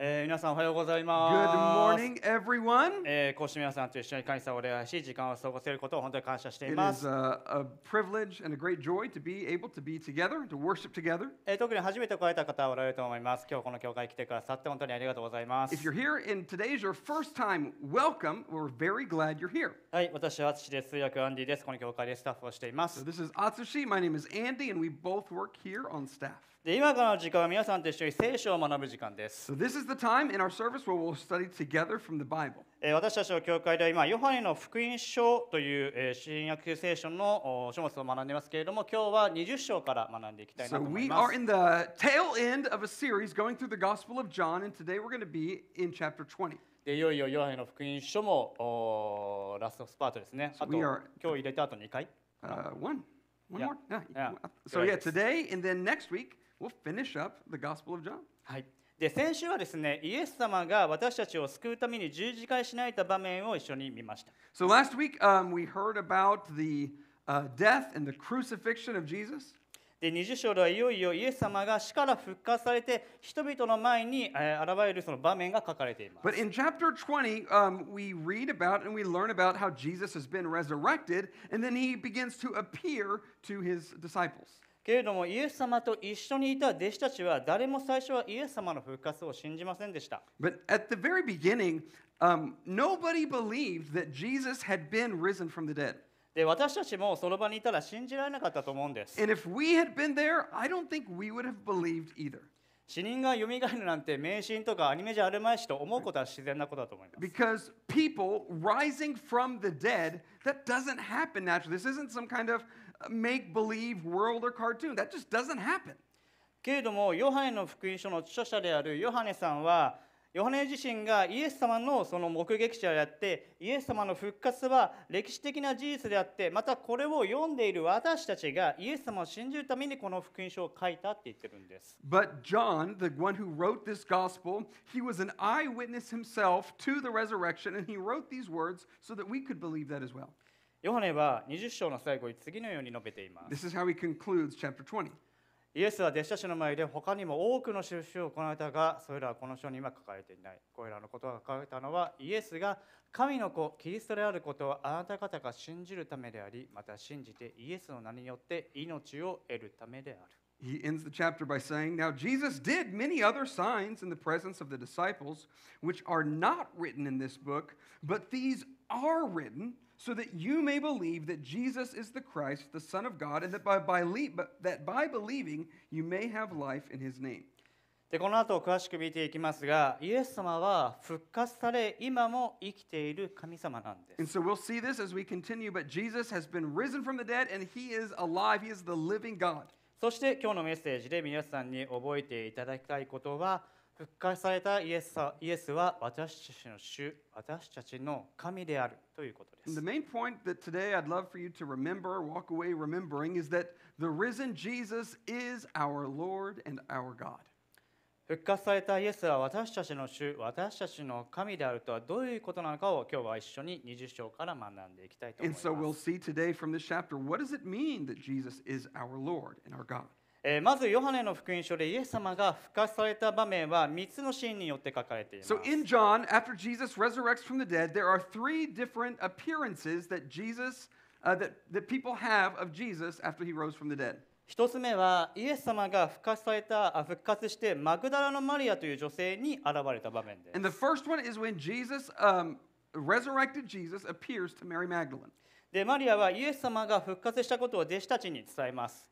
えー皆さんおはようござい Good ます。morning, everyone. えー、こうして皆さんと一緒に感謝をお願いし、時間を過ごせることを本当に感謝してい It ま is す。a, a privilege and a great joy to be able to be together, to worship together. えー特に初めて来られた方はおられると思います。今日この教会に来てくださって本当にありがとうございます If。you're here and today is your first time, welcome. We're very glad you're here. はい、私は淳です。通訳アンディです。この教会でスタッフをしていま So す。this is Atsushi. My name is Andy, and we both work here on staff. で今からの時間は皆さんと一緒に聖書を学ぶ時間です。So this is the time in our service where we'll study together from the Bible. えー私たちの教会では今、ヨハネの福音書という、えー新約聖書のお書物を学んでいますけれども、今日は20章から学んでいきたいな So と思い we ま are す。in the tail end of a series going through the Gospel of John, and today we're going to be in chapter 20. でいよいよヨハネの福音書もラストスパートですね。So あと we are- 今日入れてあと2回。Uh, one. One Yeah. more? Yeah. Yeah. So yeah, today and then next week we'll finish up the Gospel of John. はい。で先週はですね、イエス様が私たちを救うために十字架にしないた場面を一緒に見ました。 So last week um, we heard about the uh, death and the crucifixion of Jesus. で20章ではいよいよイエス様が死から復活されて人々の前に、えー現れるその場面が書かれています。 But in chapter 20, um, we read about and we learn about how Jesus has been resurrected, and then he begins to appear to his disciples. けれどもイエス様と一緒にいた弟子たちは誰も最初はイエス様の復活を信じませんでした。But at the very beginning, um, nobody believed that Jesus had been risen from the dead. で私たちもその場にいたら信じられなかったと思うんです。And if we had been there, I don't think we would have believed either. 死人が蘇るなんて迷信とかアニメじゃあるまいしと思うことは自然なことだと思います。Because people rising from the dead, that doesn't happen naturally. This isn't some kind of make believe world or cartoon. That just doesn't happen. けれどもヨハネの福音書の著者であるヨハネさんはヨハネ自身がイエス様のその目撃者であってイエス様の復活は歴史的な事実であってまたこれを読んでいる私たちがイエス様を信じるためにこの福音書を書いたって言ってるんです。But John, the one who wrote this gospel, he was an eyewitness himself to the resurrection, and he wrote these words so that we could believe that as well. ヨハネは20章の最後に次のように述べています。This is how he concludes chapter 20. イエスは弟子たちの前で他にも多くの印を行われたが、それらはこの書には書かれていない。これらのことが書かれたのは、イエスが神の子、キリストであることをあなた方が信じるためであり、また信じてイエスの名によって命を得るためである。He ends the chapter by saying, Now Jesus did many other signs in the presence of the disciples, which are not written in this book, but these are written so that you may believe that Jesus is the Christ, the Son of God, and that by, by, le- but that by believing you may have life in his name. でこの後詳しく見ていきますが、イエス様は復活され、今も生きている神様なんで And す。 so we'll see this as we continue, but Jesus has been risen from the dead and he is alive. He is the living God. そして今日のメッセージで皆さんに覚えていただきたいことは 復活されたイエスさイエスは私たちの主私たちの神であるということで And す the main point that today I'd love for you to remember, walk away remembering, is that the risen Jesus is our Lord and our God. 復活されたイエスは私たちの主私たちの神であるとはどういうことなのかを今日は一緒に20章から学んでいきたいと思い And ます so we'll see today from this chapter what does it mean that Jesus is our Lord and our God? えーまずヨハネの福音書でイエス様が復活された場面は3つのシーンによって書かれています So in John, after Jesus resurrects from the dead, there are three different appearances that Jesus, uh, that, that people have of Jesus after he rose from the dead. 一つ目はイエス様が復活されたあ復活してマグダラのマリアという女性に現れた場面です And the first one is when Jesus, um, resurrected Jesus, appears to Mary Magdalene. で、マリアはイエス様が復活したことを弟子たちに伝えます。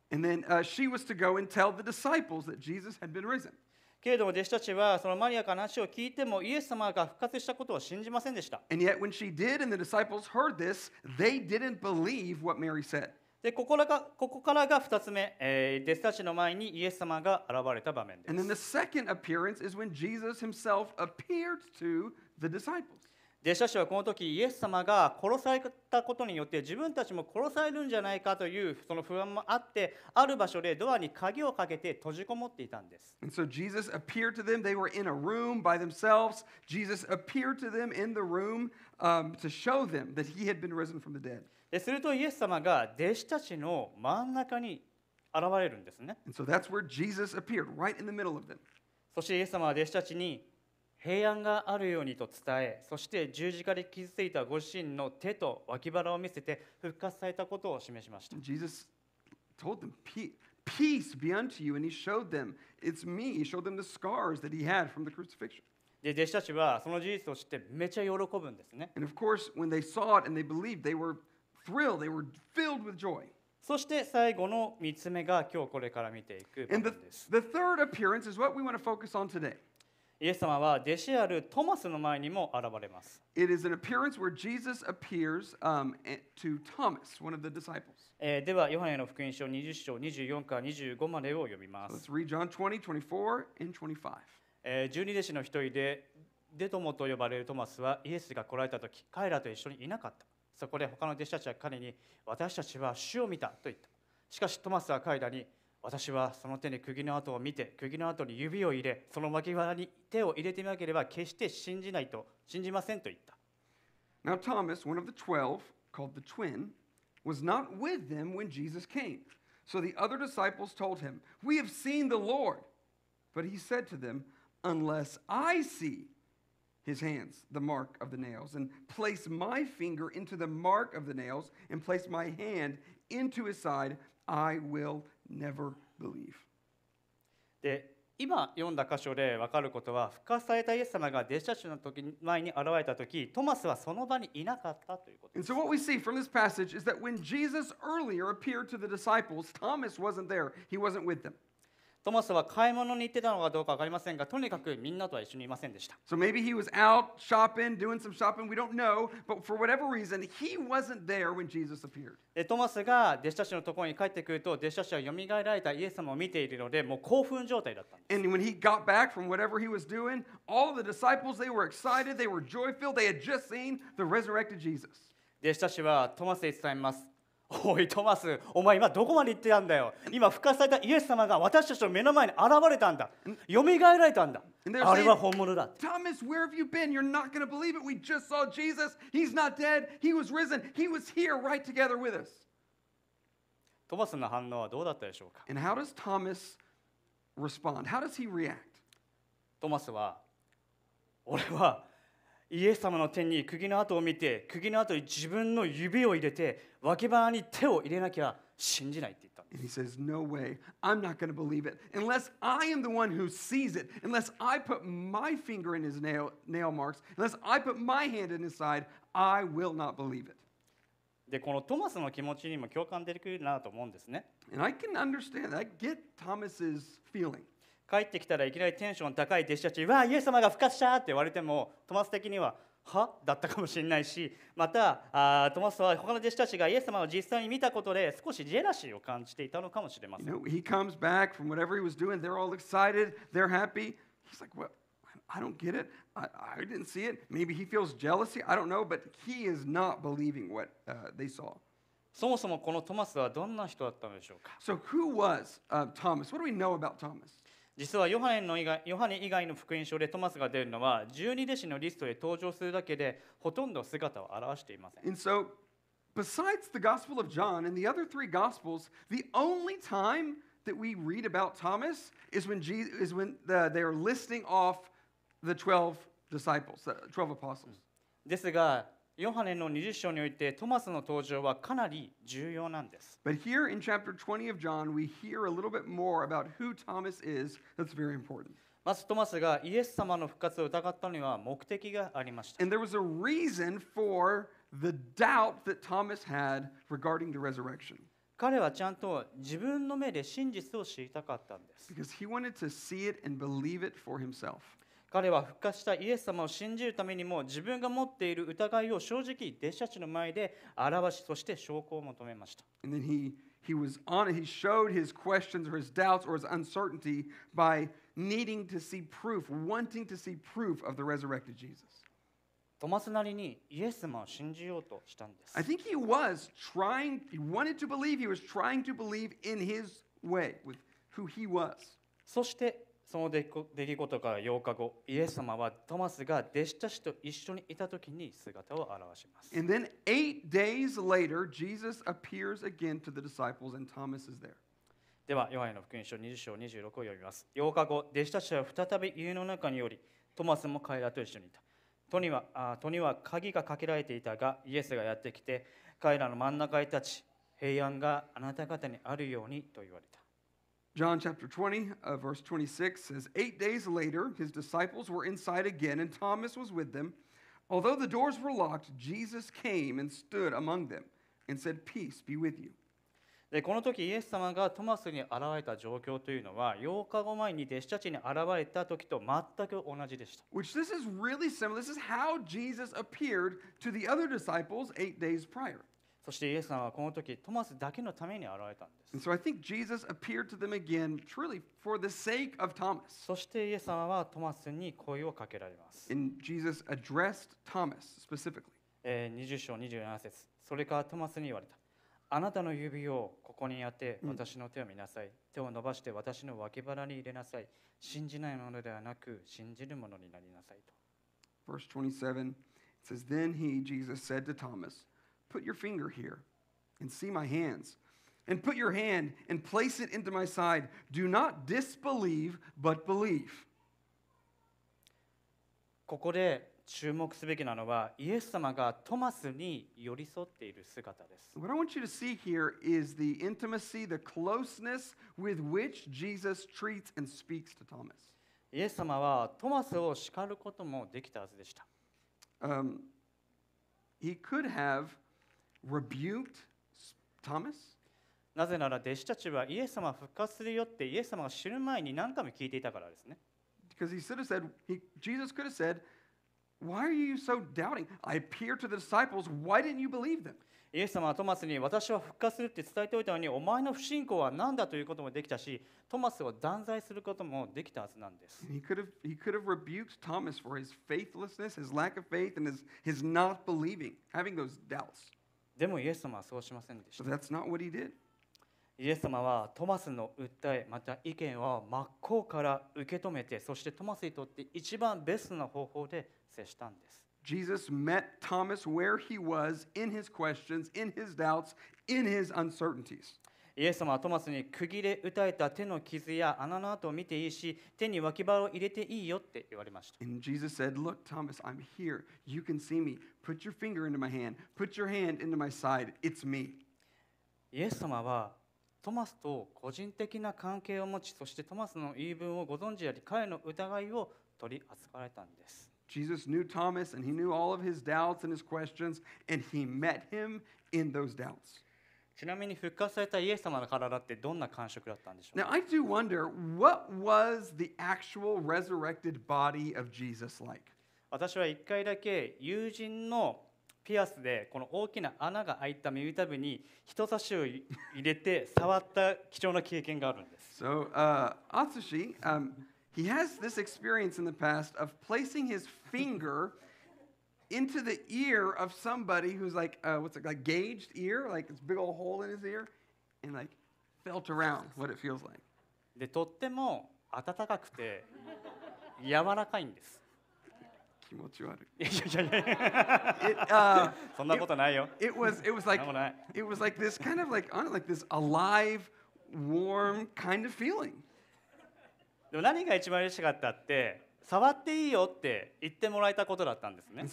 けれども、弟子たちはそのマリアから話を聞いてもイエス様が復活したことを信じませんでした。Yet, this, で、ここからが,ここからが2つ目、えー、弟子たちの前にイエス様が現れた場面です。弟子たちはこの時イエス様が殺されたことによって自分たちも殺されるんじゃないかというその不安もあってある場所でドアに鍵をかけて閉じこもっていたんです。And so Jesus appeared to them. They were in a room by themselves. Jesus appeared to them in the room um, to show them that he had been risen from the dead. でするとイエス様が弟子たちの真ん中に現れるんですね。And so that's where Jesus appeared, right in the middle of them. そしてイエス様は弟子たちに平安があるようにと伝えそして十字架で傷ついたご自身の手と脇腹を見せて復活されたことを示しました Jesus told them, "Pe- Peace be unto you. And he showed them, It's me. He showed them the scars that he had from the crucifixion. で弟子たちはその事実を知ってめちゃ喜ぶんですね And of course, when they saw it and they believed, they were thrilled. They were filled with joy. そして最後の3つ目が今日これから見ていく場 And the third appearance is what we want to focus on today. イエス様は弟子であるトマスの前にも現れます It is an appearance where Jesus appears um, to Thomas, one of the disciples. えーではヨハネの福音書20章24から25までを読みま So す let's read John 20, 24, and 25. えー十二弟子の一人でデトモと呼ばれるトマスはイエスが来られた時彼らと一緒にいなかったそこで他の弟子たちは彼に私たちは主を見たと言ったしかしトマスは彼らに私はその手に釘の跡を見て釘の跡に指を入れその脇腹に手を入れてみなければ決して信じないと信じませんと言った Now, Thomas, one of the twelve, called the twin, was not with them when Jesus came. So the other disciples told him, We have seen the Lord. But he said to them, Unless I see his hands, the mark of the nails, and place my finger into the mark of the nails, and place my hand into his side, I will never believe. で今読んだ箇所で分かることは復活されたイエス様が弟子たちの時に前に現れた時トマスはその場にいなかったということ And so, what we see from this passage is that when Jesus earlier appeared to the disciples, Thomas wasn't there, he wasn't with them. トマスは買い物に行ってたのかどうか分かりませんがとにかくみんなとは一緒にいませんでした So maybe he was out shopping, doing some shopping, we don't know, but for whatever reason, he wasn't there when Jesus appeared. でトマスが弟子たちのところに帰ってくると弟子たちはよみがえられたイエス様を見ているのでもう興奮状態だったんです And when he got back from whatever he was doing, all the disciples, they were excited, they were joy filled, they had just seen the resurrected Jesus. 弟子たちはトマスに伝えますおいトマスお前今どこまで行ってたんだよ今復活されたイエス様が私たちの目の前に現れたんだよみがえられたんだあれは本物だ Thomas, where have you been? You're not going to believe it. We just saw Jesus. He's not dead. He was risen. He was here right together with us. トマスの反応はどうだったでしょうか And how does Thomas respond? How does he react? トマスは俺はイエス様の手に釘の跡を見て、釘の跡に自分の指を入れて、脇腹に手を入れなきゃ信じないって言った。Says, no、nail, nail side, で、このトマスの気持ちにも共感できるなと思うんですね。And I can understand, I get Thomas's feeling. 帰ってきたらいきなりテンション高い弟子たち「わあイエス様が復活した!」って言われてもトマス的には「は？だったかもしれないし またあトマスは他の弟子たちがイエス様を実際に見たことで少しジェラシーを感じていたのかもしれません。そもそもこのトマスはどんな人だったのでしょうか？So who was, uh, マス実はヨハネの以外ヨハネ以外の福音書でトマスが出るのは十二弟子のリストで登場するだけでほとんど姿を現していません And so, besides the Gospel of John and the other three Gospels, the only time that we read about Thomas is when, Jesus, is when the, they are listing off the 12 disciples, the 12 apostles. ですが ヨハネの20章においてトマスの登場はかなり重要なんです But here in chapter 20 of John, we hear a little bit more about who Thomas is. That's very important. まずトマスがイエス様の復活を疑ったには目的がありました And there was a reason for the doubt that Thomas had regarding the resurrection. 彼はちゃんと自分の目で真実を知りたかったんです Because he wanted to see it and believe it for himself. 彼は復活したイエス様を信じるためにも自分が持っている疑いを正直弟子たちの前で表しそして証拠を求めました And then he he was on it. He showed his questions or his doubts or his uncertainty by needing to see proof, wanting to see proof of the resurrected Jesus. トマスなりにイエス様を信じようとしたんです I think he was trying, he wanted to believe, he was trying to believe in his way with who he was. そしてその出来事から8日後イエス様はトマスが弟子たちと一緒にいた時に姿を現します And then eight days later, Jesus appears again to the disciples, and Thomas is there. では、ヨハネの福音書20章26を読みます。8日後、弟子たちは再び家の中により、トマスも彼らと一緒にいた。戸にはあ戸には鍵がかけられていたが、イエスがやってきて、彼らの真ん中に立ち、平安があなた方にあるようにと言われた。John chapter 20, uh, verse 26 says, Eight days later, his disciples were inside again, and Thomas was with them. Although the doors were locked, Jesus came and stood among them and said, Peace be with you. でこの時イエス様がトマスに現れた状況というのは8日後前に弟子たちに現れた時と全く同じでした。 Which this is really similar. This is how Jesus appeared to the other disciples eight days prior. そしてイエス様はこの時トマスだけのために現れたんです。So、again, truly, そしてイエス様はトマスに声をかけられます。Jesus Thomas specifically. 20章27節それからトマスに言われた。あなたの指をここにやって私の手を見なさい。手を伸ばして私の脇腹に入れなさい。信じないものではなく信じるものになりなさいと。Verse 27 says, Put your finger here and see my hands, and put your hand and place it into my side. Do not disbelieve, but believe. ここで注目すべきなのは、イエス様がトマスに寄り添っている姿です。 What I want you to see here is the intimacy, the closeness with which Jesus treats and speaks to Thomas. イエス様はトマスを叱ることもできたはずでした。 Um, he could have rebuked Thomas. なぜなら弟子たちはイエス様は復活するよってイエス様が知る前に何回も聞いていたからですね。 Because he should have said, he, Jesus could have said, Why are you so doubting? I appeared to the disciples. Why didn't you believe them? イエス様はトマスに私は復活するって伝えておいたのにお前の不信仰は何だということもできたしトマスを断罪することもできたはずなんです。 And he could have he could have rebuked Thomas for his faithlessness, his lack of faith, and his, his not believing, having those doubts. でもイエス様はそうしませんでした。イエス様はトマスの訴え、また意見は真っ向から受け止めて、そしてトマスにとって一番ベストな方法で接したんです。Jesus met Thomas where he was, in his questions, in his doubts, in his uncertainties. イエス様はトマスに釘で打たれた手の傷や穴の跡を見ていいし手に脇腹を入れていいよって言われました。And Jesus said, Look, Thomas, I'm here. You can see me. Put your finger into my hand. Put your hand into my side. It's me. イエス様はトマスと個人的な関係を持ちそしてトマスの言い分をご存知であり彼の疑いを取り扱われたんです Jesus knew Thomas and he knew all of his doubts and his questions, and he met him in those doubts. ちなみに復活されたイエス様の体ってどんな感触だったんでしょう Now, か I do wonder what was the actual resurrected body of Jesus like? 私は一回だけ友人のピアスでこの大きな穴が開いた耳たぶに人差しを入れて触った貴重な経験があるんです So, uh, Atsushi, um, he has this experience in the past of placing his finger into the ear of somebody who's like, uh, what's it, like gauged ear, like this big old hole in his ear, and like felt around what it feels like. でとっても暖かくて柔らかいんですいやいやいやいや It, uh, そんなことないよ it was, it was like, そんなことない it was like this kind of like, I don't know, like this alive, warm kind of feeling. でも何が一番嬉しかったって 触っていいよって言ってもらえたことだったんですね。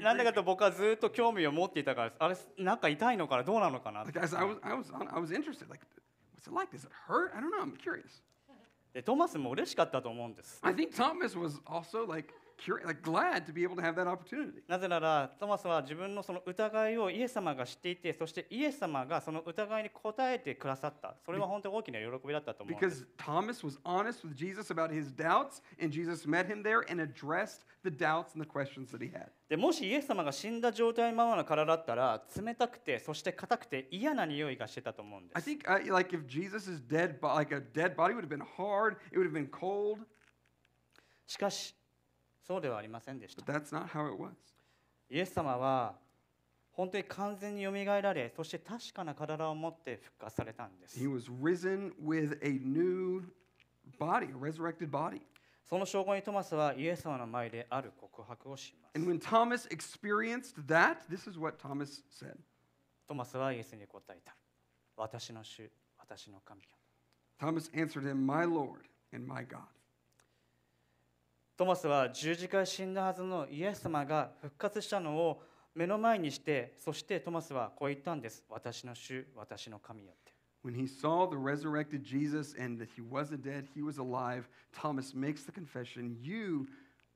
何でかと僕はずっと興味を持っていたから、あれ、なんか痛いのかな、どうなのかなって。トマスも嬉しかったと思うんです。Curi- like glad to be able to have that opportunity なぜならトマスは自分のその疑いをイエス様が知っていてそしてイエス様がその疑いに答えてくださったそれは本当に大きな喜びだったと思う because Thomas was honest with Jesus about his doubts, and Jesus met him there and addressed the doubts and the questions that he had. でもしイエス様が死んだ状態のままの体だったら冷たくてそして硬くて嫌な匂いがしてたと思うんで I す think uh, like if Jesus' dead, like a dead body, would have been hard. It would have been cold. しかしそうではありませんでした that's not how it was. イエス様は本当に完全によみがえられそして確かな体を持って復活されたんです He was risen with a new body, a resurrected body. その証拠にトマスはイエス様の前である告白をします And when Thomas experienced that, this is what Thomas said. トマスはイエスに答えた。私の主、私の神よ。Thomas answered him, My Lord and my God. トマスは十字架で死んだはずのイエス様が復活したのを目の前にして、そしてトマスはこう言ったんです。私の主、私の神よって。When he saw the resurrected Jesus and that he wasn't dead, he was alive, Thomas makes the confession, You,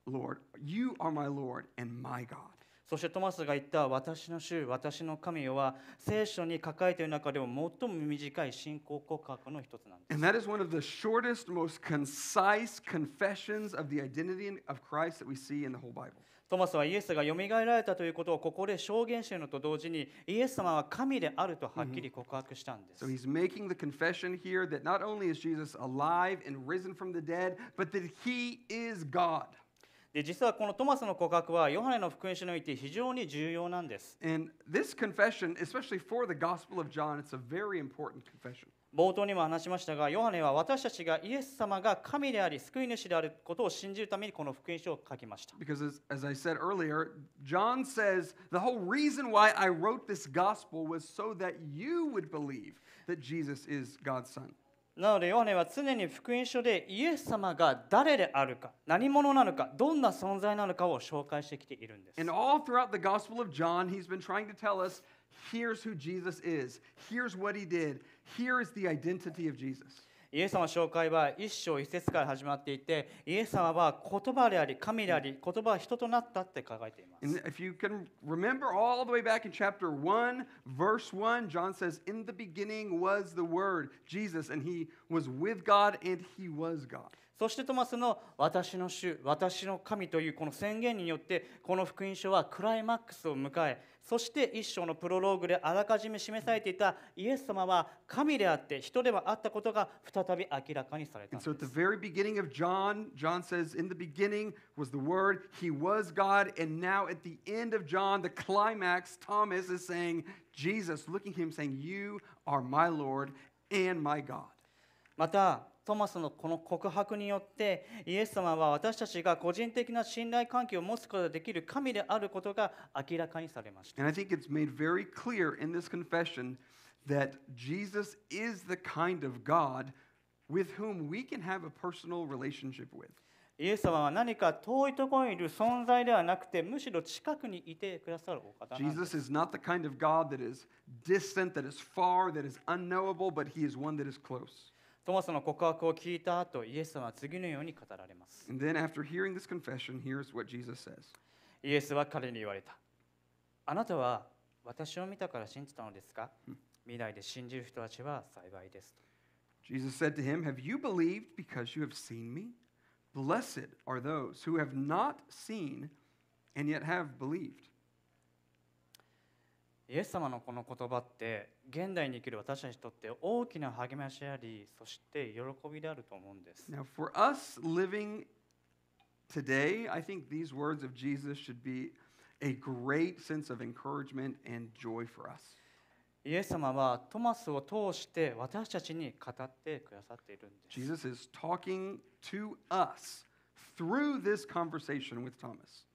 Lord, you are my Lord and my God. そしてトマスが言った私の主、私の神よは聖書に書かれている中でも最も短い信仰告白の一つなんです。And that is one of the shortest, most concise confessions of the identity of Christ that we see in the whole Bible. トマスはイエスがよみがえられたということをここで証言しているのと同時にイエス様は神であるとはっきり告白したんです。So he's making the confession here that not only is Jesus alive and risen from the dead, but that he is God. で実はこのトマスの告白はヨハネの福音書において非常に重要なんです。And this confession, especially for the Gospel of John, it's a very important confession. 冒頭にも話しましたが、ヨハネは私たちがイエス様が神であり救い主であることを信じるためにこの福音書を書きました。Because as, as I said earlier, John says the whole reason why I wrote this gospel was so that you would believe that Jesus is God's son. なのでヨハネは常に福音書でイエス様が誰であるか、何者なのか、どんな存在なのかを紹介してきているんです。And all throughout the Gospel of John, he's been trying to tell us here's who Jesus is, here's what he did, here is the identity of Jesus. イエス様の紹介は一章一節から始まっていて、イエス様は言葉であり、神であり、言葉は人となったって書かれています。And if you can remember all the way back in chapter 1, verse 1, John says, In the beginning was the Word, Jesus, and he was with God and he was God. そしてトマスの私の主、私の神というこの宣言によって、この福音書はクライマックスを迎え、そして一章のプロローグであらかじめ示されていたイエス様は神であって人ではあったことが再び明らかにされてん。また、トマスのこの告白によって、イエス様は私たちが個人的な信頼関係を持つことができる神であることが明らかにされました。And I think it's made very clear in this confession that Jesus is the kind of God with whom we can have a personal relationship with. イエス様は何か遠いところにいる存在ではなくて、むしろ近くにいてくださるお方なんです。Jesus is not the kind of God that is distant, that is far, that is unknowable, but he is one that is close. トマスの告白を聞いた後、イエス様は次のように語られます。And then after hearing this confession, here's what Jesus says イエスは彼に言われた。あなたは私を見たから信じたのですか未来で信じる人たちは幸いです。Jesus said to him, Have you believed because you have seen me? Blessed are those who have not seen and yet have believed. イエス様のこの言葉って現代に生きる私たちにとって大きな励ましでありそして喜びであると思うんです。Now, for us living today, I think these words of Jesus should be a great sense of encouragement and joy for us. イエス様はトマスを通して私たちに語ってくださっているんです。Jesus is talking to us through this conversation with Thomas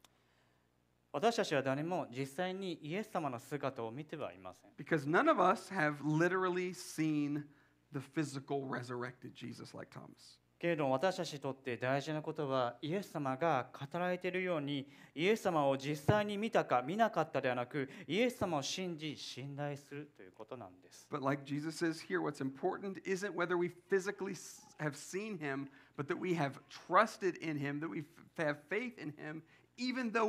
私たちは誰も実際にイエス様の姿を見てはいません。because none of us have literally seen the physical resurrected Jesus like Thomas. けれども私たちにとって大事なことはイエス様が語られているようにイエス様を実際に見たか見なかったではなくイエス様を信じ信頼するということなんです。But like Jesus says here, what's important isn't whether we physically have seen him, but that we have trusted in him, that we have faith in him, even though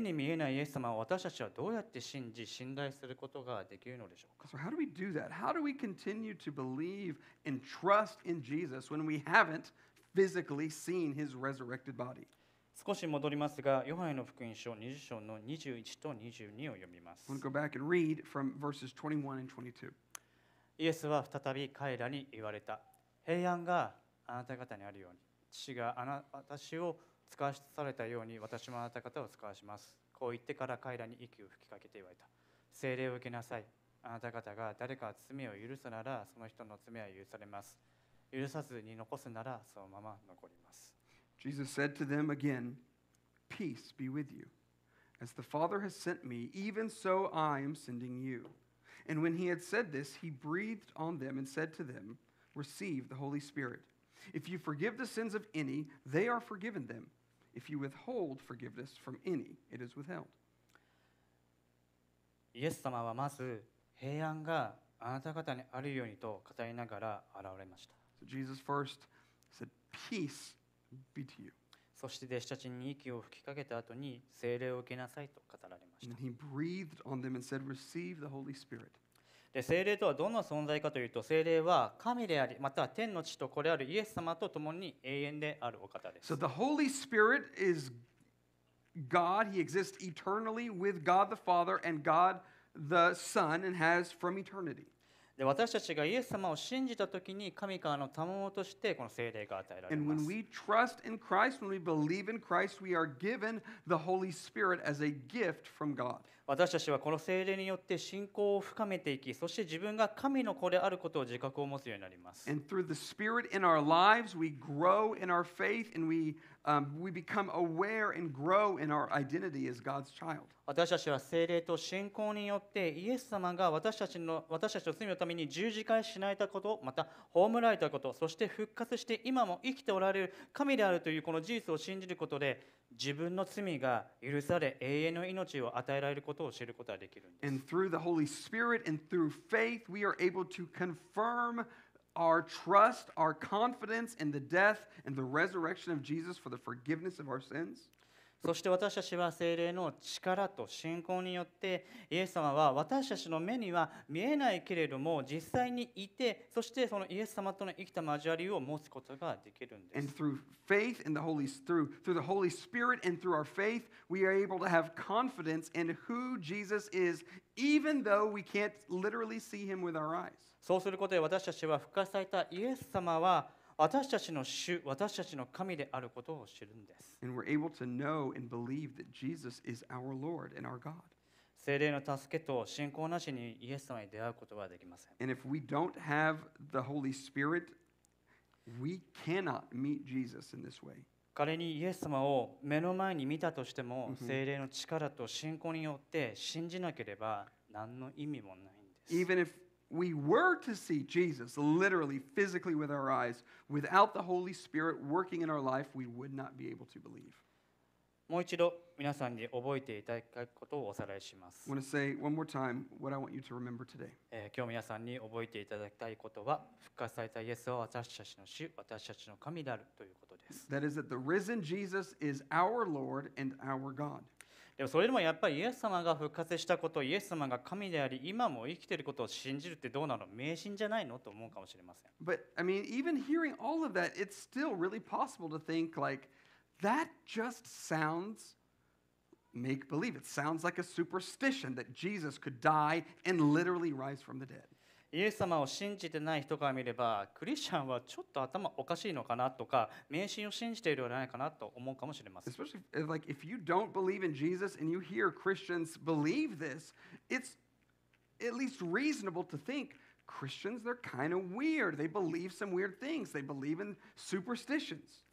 に見ないイエス様を私たはどうやって信じ信頼するでしょうか？私たはどうやって信じ信頼するでしょうか戻りますがヨハネの福音書20章の21と22を読みます。イエスは再び彼らに言われた。平安があなた方にあるように。父があな私を使わされたように私もあなた方を使わしますこう言ってから彼らに息を吹きかけて言われた聖霊を受けなさいあなた方が誰か罪を許すならその人の罪は許されます許さずに残すならそのまま残ります Jesus said to them again, Peace be with you. As the Father has sent me, even so I am sending you. And when he had said this, he breathed on them and said to them, Receive the Holy Spirit. If you forgive the sins of any, they are forgiven them. If you withhold forgiveness from any, it is withheld. イエス様はまず平安があなた方にあるようにと語りながら現れました So Jesus first said, Peace be to you. そして弟子たちに息を吹きかけた後に聖霊を受けなさいと語られまし And た then he breathed on them and said, Receive the Holy Spirit. で聖霊とはどんな存在かというと聖霊は神でありまたは天の地とこれあるイエス様と共に永遠であるお方です So the Holy Spirit is God. He exists eternally with God the Father and God the Son and has from eternity. で私たちがイエス様を信じたときに神からの賜物としてこの聖霊が与えられま。私たちはこの聖霊によって信仰を深めていき、そして自分が神の子であることを自覚を持つようになります。Um, we become aware and grow in our identity as God's child. 私たちは聖霊と信仰によってイエス様が私たちの私たちの罪のために十字架に死なれたことまた葬られたことそして復活して今も生きておられる神であるというこの事実を信じることで自分の罪が許され永遠の命を与えられることを知ることができるんです And through the Holy Spirit and through faith, we are able to confirm our trust, our confidence in the death and the resurrection of Jesus for the forgiveness of our sins. そして私たちは聖霊の力と信仰によってイエス様は私たちの目には見えないけれども実際にいてそしてそのイエス様との生きた交わりを持つことができるんです And。through faith in the Holy through through the Holy Spirit and through our faith, we are able to have confidence in who Jesus is, even though we can't literally see him with our eyes. そうすることで私たちは復活されたイエス様は私たちの主、私たちの神であることを知るんです。聖霊の助けと信仰なしにイエス様に出会うことはできません。And if we don't have the Holy Spirit, we cannot meet Jesus in this way. 彼にイエス様を目の前に見たとしても、聖霊の力と信仰によって信じなければ何の意味もないんです。we were to see Jesus literally, physically with our eyes, without the Holy Spirit working in our life, we would not be able to believe. もう一度皆さんに覚えていただきたいことをおさらいします。 I want to say one more time what I want you to remember today. えー今日皆さんに覚えていただきたいことは復活されたイエスは私たちの主、私たちの神であるということです。 That is that the risen Jesus is our Lord and our God. でもそれでもやっぱりイエス様が復活したこと、イエス様が神であり、今も生きていることを信じるってどうなの迷信じゃないのと思うかもしれません。But I mean, even hearing all of that, it's still really possible to think like that just sounds make believe. It sounds like a superstition that Jesus could die and literally rise from the dead. イエス様を信じてない人から見れば、クリスチャンはちょっと頭おかしいのかなとか、迷信を信じているのではないかなと思うかもしれません。Especially if, like if you don't believe in Jesus and you hear Christians believe this, it's at least reasonable to think Christians they're kind of weird. They believe some weird things. They believe in superstitions.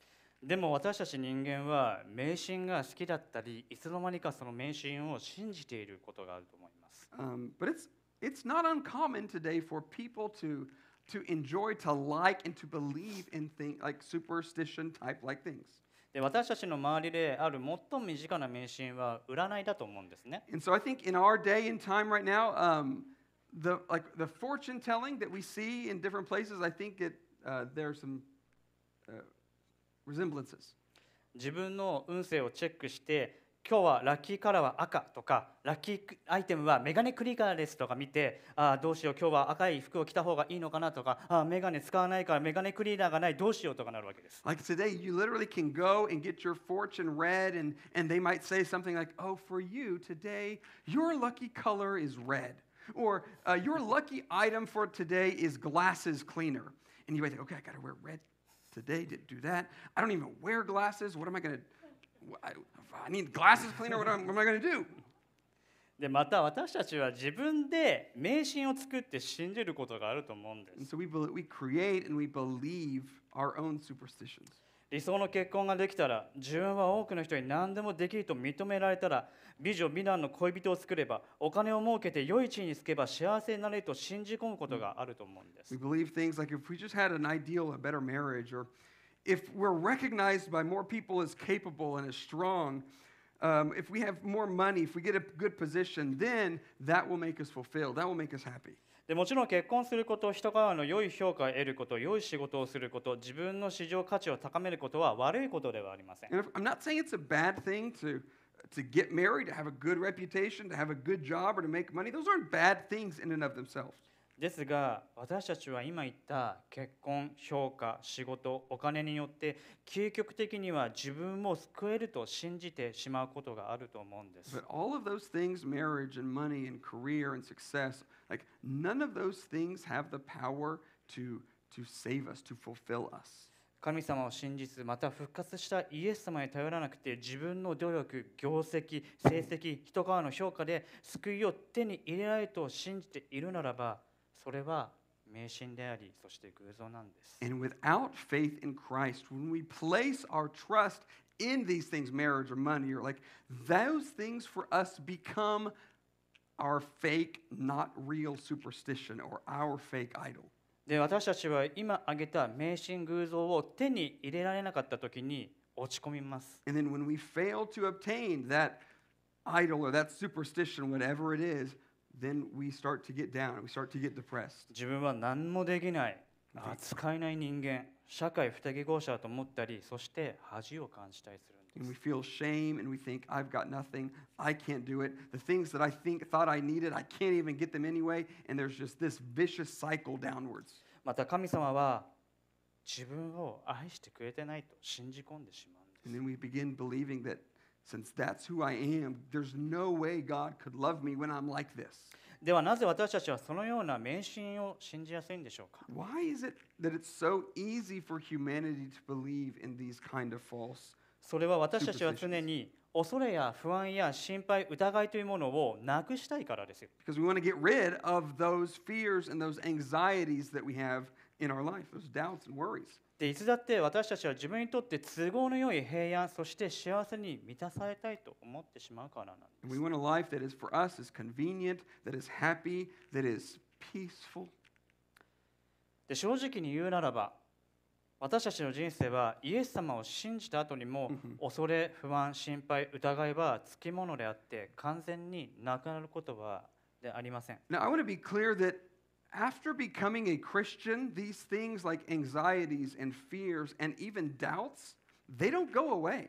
でも私たち人間は迷信が好きだったり、いつの間にかその迷信を信じていることがあると思います。Um, but it's it's not uncommon today for people to to enjoy, to like, and to believe in things like superstition type like things. で私たちの周りである最も身近な迷信は占いだと思うんですね。 And so I think in our day and time right now, um, the like the fortune telling that we see in different places, I think it uh, there are some uh, resemblances. 自分の運勢をチェックして 今日はラッキーカラーは赤とかラッキーアイテムはメガネクリガーですとか見てああどうしよう今日は赤い服を着た方がいいのかなとかああメガネ使わないからメガネクリーナーがないどうしようとかなるわけです。 Like today, you literally can go and get your fortune read, and and they might say something like, "Oh, for you today, your lucky color is red," or uh, "Your lucky item for today is glasses cleaner." And you might think, "Okay, I got to wear red today to do that. I don't even wear glasses. What am I gonna? でまた私たちは自分で迷信を作って信じることがあると思うんです。理想の結婚ができたら、自分は多くの人に何でもできると認められたら、美女美男の恋人を作れば、お金を儲けて良い地位につけば幸せになれと信じ込むことがあると思うんです。if we're recognized by more people as capable and as strong, um, if we have more money, if we get a good position, then that will make us fulfilled. That will make us happy. でもちろん結婚すること人からの良い評価を得ること良い仕事をすること自分の市場価値を高めることは悪いことではありません And if, I'm not saying it's a bad thing to, to get married, to have a good reputation, to have a good job, or to make money. Those aren't bad things in and of themselves. ですが私たちは今言った結婚評価仕事お金によって究極的には自分も救えると信じてしまうことがあると思うんです But all of those things, marriage and money and career and success, like none of those things have the power to, to save us, to fulfill us. 神様を信じずまた復活したイエス様に頼らなくて自分の努力業績成績人からの評価で救いを手に入れられると信じているならばそれは迷信でありそして偶像なんです And without faith in Christ, when we place our trust in these things, marriage or money, or like those things for us become our fake, not real superstition or our fake idol. で私たちは今挙げた迷信偶像を手に入れられなかった時に落ち込みます And then when we fail to obtain that idol or that superstition, whatever it is, then we start to get down. We start to get depressed. 自分は何もできない扱えない人間社会不適合者だと思ったりそして恥を感じたりするん And で we す feel shame and we think, I've got nothing. I can't do it. The things that I think thought I needed, I can't even get them anyway. And there's just this vicious cycle downwards. また神様は自分を愛してくれてないと信じ込んでしまうんで And then we begin believing that since that's who I am, there's no way God could love me when I'm like this. すではなぜ私たちはそのような迷信を信じやすいんでしょうか Why is it that it's so easy for humanity to believe in these kind of false? それは私たちは常に恐れや不安や心配疑いというものをなくしたいからですよ Because we want to get rid of those fears and those anxieties that we have in our life, those doubts and worries. でいつだって私たちは自分にとって都合の良い平安そして幸せに満たされたいと思ってしまうからなんです。And we want a life that is for us is convenient, that is happy, that is peaceful. で正直に言うならば私たちの人生はイエス様を信じた後にも恐れ不安心配疑いはつきものであって完全になくなることはでありません。Now, I want to be clear that after becoming a Christian, these things like anxieties and fears and even doubts, they don't go away.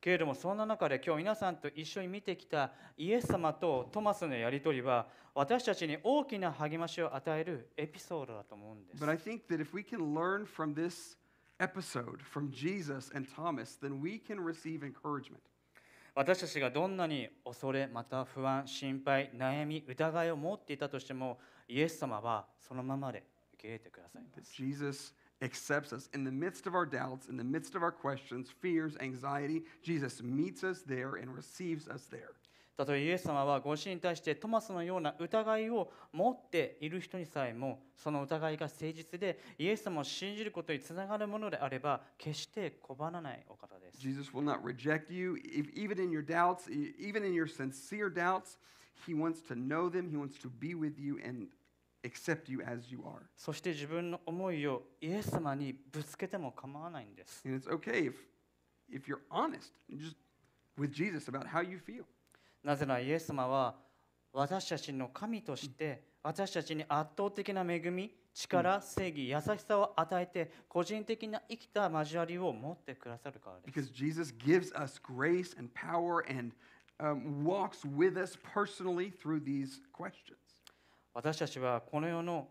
けれどもそんな中で今日皆さんと一緒に見てきたイエス様とトマスのやり取りは私たちに大きな励ましを与えるエピソードだと思うんです But I think that if we can learn from this episode, from Jesus and Thomas, then we can receive encouragement. 私たちがどんなに恐れまた不安心配悩み疑いを持っていたとしてもイエス様はそのままで受け入れてくださいます Jesus accepts us in the midst of our doubts, in the midst of our questions, fears, anxiety. Jesus meets us there and receives us there. たとえイエス様はご自身に対してトマスのような疑いを持っている人にさえもその疑いが誠実でイエス様を信じることにつながるものであれば決して拒まないお方です Jesus will not reject you, if, even in your doubts, e- even in your sincere doubts. He wants to know them, He wants to be with you and accept you as you are. そして自分の思いをイエス様にぶつけても構わないんです And it's okay if, if you're honest just with Jesus about how you feel. なぜならイエス様は私たちの神として私たちに圧倒的な恵み力正義優しさを与えて個人的な生きた交わりを持ってくださるからです。Because Jesus gives us grace and power and um, walks with us personally through these questions. 私たちはこの世の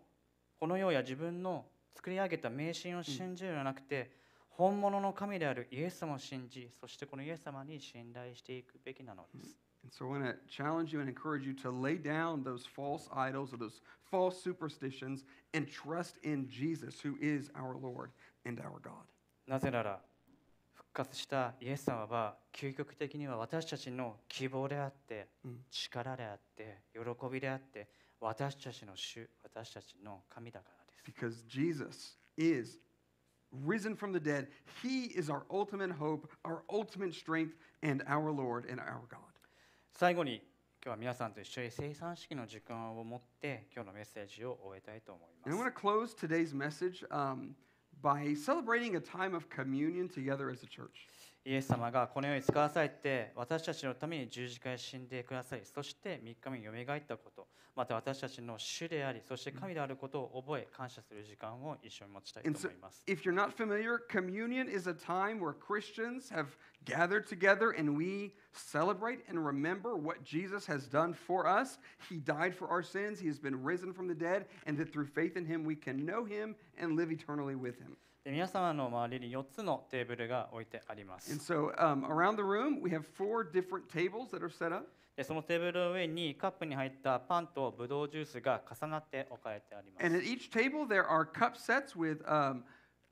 この世や自分の作り上げた迷信を信じるのではなくて、本物の神であるイエス様を信じそしてこのイエス様に信頼していくべきなのです、And so I want to challenge you and encourage you to lay down those false idols or those false superstitions and trust in Jesus, who is our Lord and our God. なぜなら復活したイエス様は究極的には私たちの希望であって、うん力であって喜びであって私たちの主私たちの神だからです Because Jesus is risen from the dead. He is our ultimate hope, our ultimate strength, and our Lord and our God. 最後に今日は皆さんと一緒に生産式の時間を持って今日のメッセージを終えたいと思い And I ま want す to close today's message um, by celebrating a time of communion together as a church. イエス様がこの世に使わされて私たちのために十字架で死んでくださりそして3日目によみがえったことまた私たちの主でありそして神であることを覚え感謝する時間を一緒に持ちたいと思 so, います if you're not familiar, communion is a time where Christians have gathered together and we celebrate and remember what Jesus has done for us. He died for our sins, He has been risen from the dead, and that through faith in Him, we can know Him and live eternally with Him. で皆様の周りに4つのテーブルが置いてありま And す so, um, around the room, we have four different tables that are set up. でそのテーブルの上にカップに入ったパンとブドウジュースが重なって置かれてありま And す at each table, there are cup sets with um,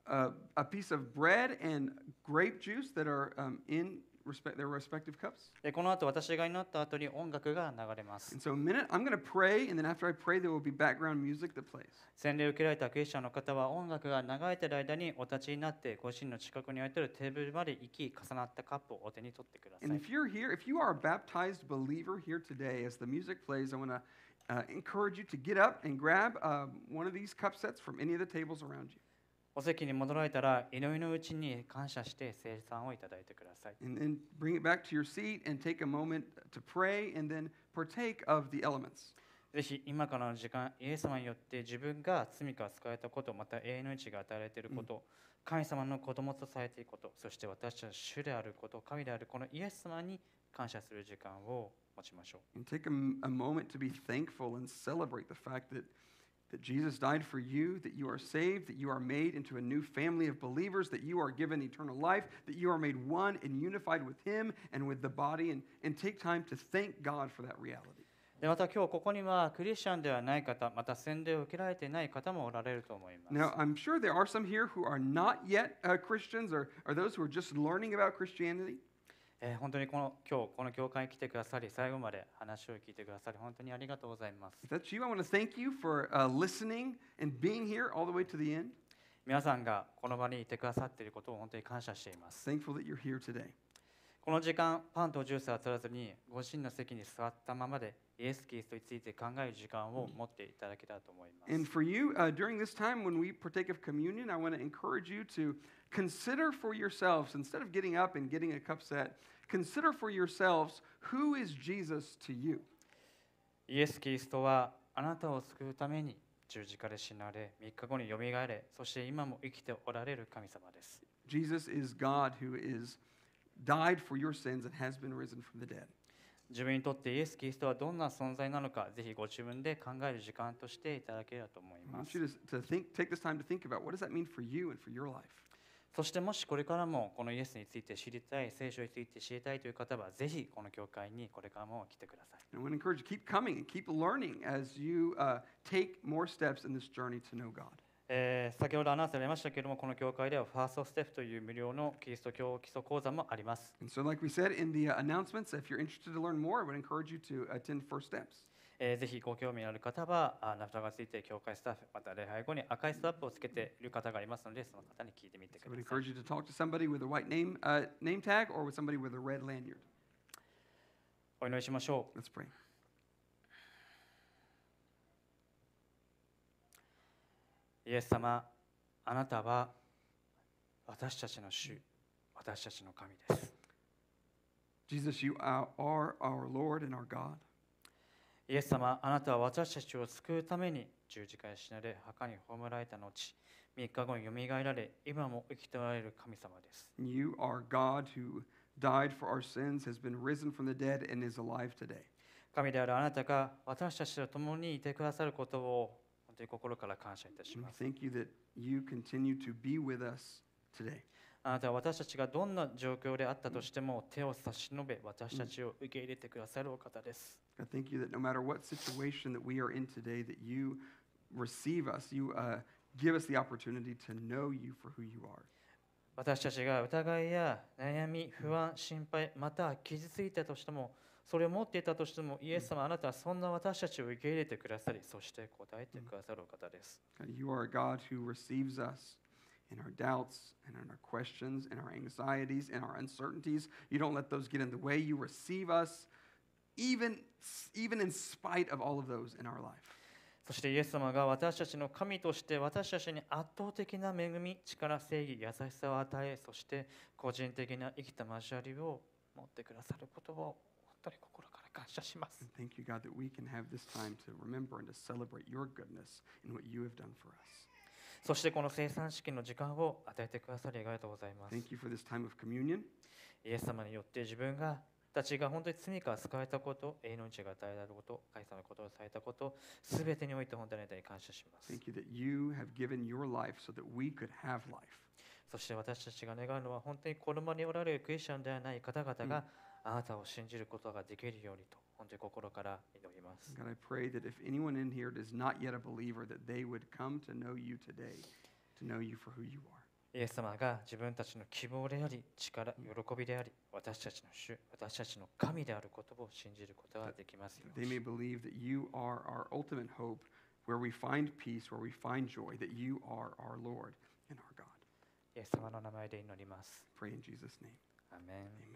a, a piece of bread and grape juice that are um, in respect, their respective cups. でこの後私が祈った後に音楽が流れます And so, a minute, I'm going to pray, and then after I pray, there will be background music that plays. 洗礼を受けられたクリスチャンの方は音楽が流れている間にお立ちになってご自身の近くに置いてあるテーブルまで行き重なったカップをお手に取ってくださ And い if you're here, if you are a baptized believer here today, as the music plays, I want to uh, encourage you to get up and grab um, one of these cup sets from any of the tables around you. お席に戻られたら、祈りのうちに感謝して、生産をいただいてください。ぜひ、今からの時間、イエス様によって、自分が罪から救われたこと、また永遠の命が与えられていること、mm. 神様の子供とされていること、そして私たちは主であること、神であるこのイエス様に感謝する時間を持ちましょう。And take a, a moment to be thankful and celebrate the fact that that Jesus died for you, that you are saved, that you are made into a new family of believers, that you are given eternal life, that you are made one and unified with Him and with the body, and, and take time to thank God for that reality. でまた今日ここにはクリスチャンではない方また洗礼を受けられていない方もおられると思います Now, I'm sure there are some here who are not yet uh, Christians or, or those who are just learning about Christianity. えー本当にこの今日この教会に来てくださり最後まで話を聞いてくださり本当にありがとうございます If that's you, I want to thank you for uh, listening and being here all the way to the end. 皆さんがこの場にいてくださっていることを本当に感謝しています Thankful that you're here today. この時間パンとジュースは取らずにご自身の席に座ったままでイエス・キリストについて考える時間を持っていただけたらと思います And for you, uh, during this time when we partake of communion, I want to encourage you to consider for yourselves, instead of getting up and getting a cup set, consider for yourselves who is Jesus to you. イエス・キリストはあなたを救うために十字架で死なれ3日後によみがえれそして今も生きておられる神様です Jesus is God who is died for your sins and has been risen from the dead. 自分にとってイエス・キリストはどんな存在なのか、ぜひご自分で考える時間としていただければと思います。そしてもしこれからもこのイエスについて知りたい、聖書について知りたいという方は、ぜひこの教会にこれからも来てください。And I encourage you, keep coming and keep learning as you、uh, take more steps in this journey to know God. えー、先ほどアナウスでありましたけれども、この教会ではファーストステフプという無料のキリスト教基礎講座もあります。So え、ぜひご興味のある方は、ナフタガスイッ教会スタッフ、また礼拝後に赤いスタッフをつけてる方がいますので、その方に聞いてみてください。お祈りしましょう。イエス様あなたは私たちの主私たちの神です Jesus, you are, our Lord and our God. イエス様あなたは私たちを救うために十字架に死なれ墓に葬られた後3日後によみがえられ今も生きておられる神様です You are God who died for our sins, has been risen from the dead, and is alive today. 神であるあなたが私たちと共にいてくださることを本当に心から感謝いたします thank you that you continue to be with us today. あなたは私たちがどんな状況であったとしても手を差し伸べ私たちを受け入れてくださるお方です。God, thank you that no matter what situation that we are in today, that you receive us, you uh, give us the opportunity to know you for who you are. 私たちが疑いや悩み、不安、心配、また傷ついたとしても、それを持っていたとしても、イエス様あなたはそんな私たちを受け入れてくださり、そして答えてくださるお方です。You are a God who receives us in our doubts and in our questions and our anxieties and our uncertainties. You don't let those get in the way. You receive us, even, even in spite of all of those in our life. そしてイエス様が私たちの神として私たちに圧倒的な恵み、力、正義、優しさを与え、そして個人的な生きた交わりを持ってくださることを本当に心から感謝します。And thank you, God, that we can have this time to remember and to celebrate your goodness in what you have done for us. そしてこの生産式の時間を与えてくださりありがとうございます。Thank you for this time of communion. イエス様によって自分がたちが本当に罪から救われたこと、永遠の命が与えられること、神様のことをされたこと、すべてにおいて本当にあなたに感謝します。Thank you that you have given your life so that we could have life. そして私たちが願うのは本当にこの場におられるクリスチャンではない方々があなたを信じることができるようにと本当に心から祈ります。God, I pray that if anyone in here is not yet a believer, that they would come to know you today, to know you for who you are. イエス様が自分たちの希望であり、力、喜びであり、私たちの主、私たちの神であることを信じることができますよう they に may believe that you are our ultimate hope, where we find peace, where we find joy, that you are our Lord and our God. イエス様の名前で祈ります。Pray in Jesus' name. アーメン Amen.